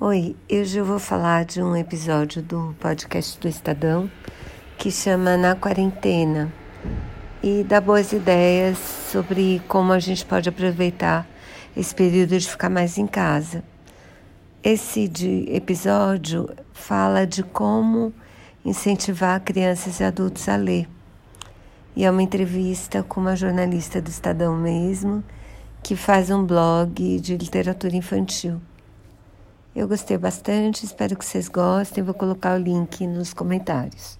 Oi, hoje eu vou falar de um episódio do podcast do Estadão que chama Na Quarentena e dá boas ideias sobre como a gente pode aproveitar esse período de ficar mais em casa. Esse episódio fala de como incentivar crianças e adultos a ler. E é uma entrevista com uma jornalista do Estadão mesmo, que faz um blog de literatura infantil. Eu gostei bastante, espero que vocês gostem. Vou colocar o link nos comentários.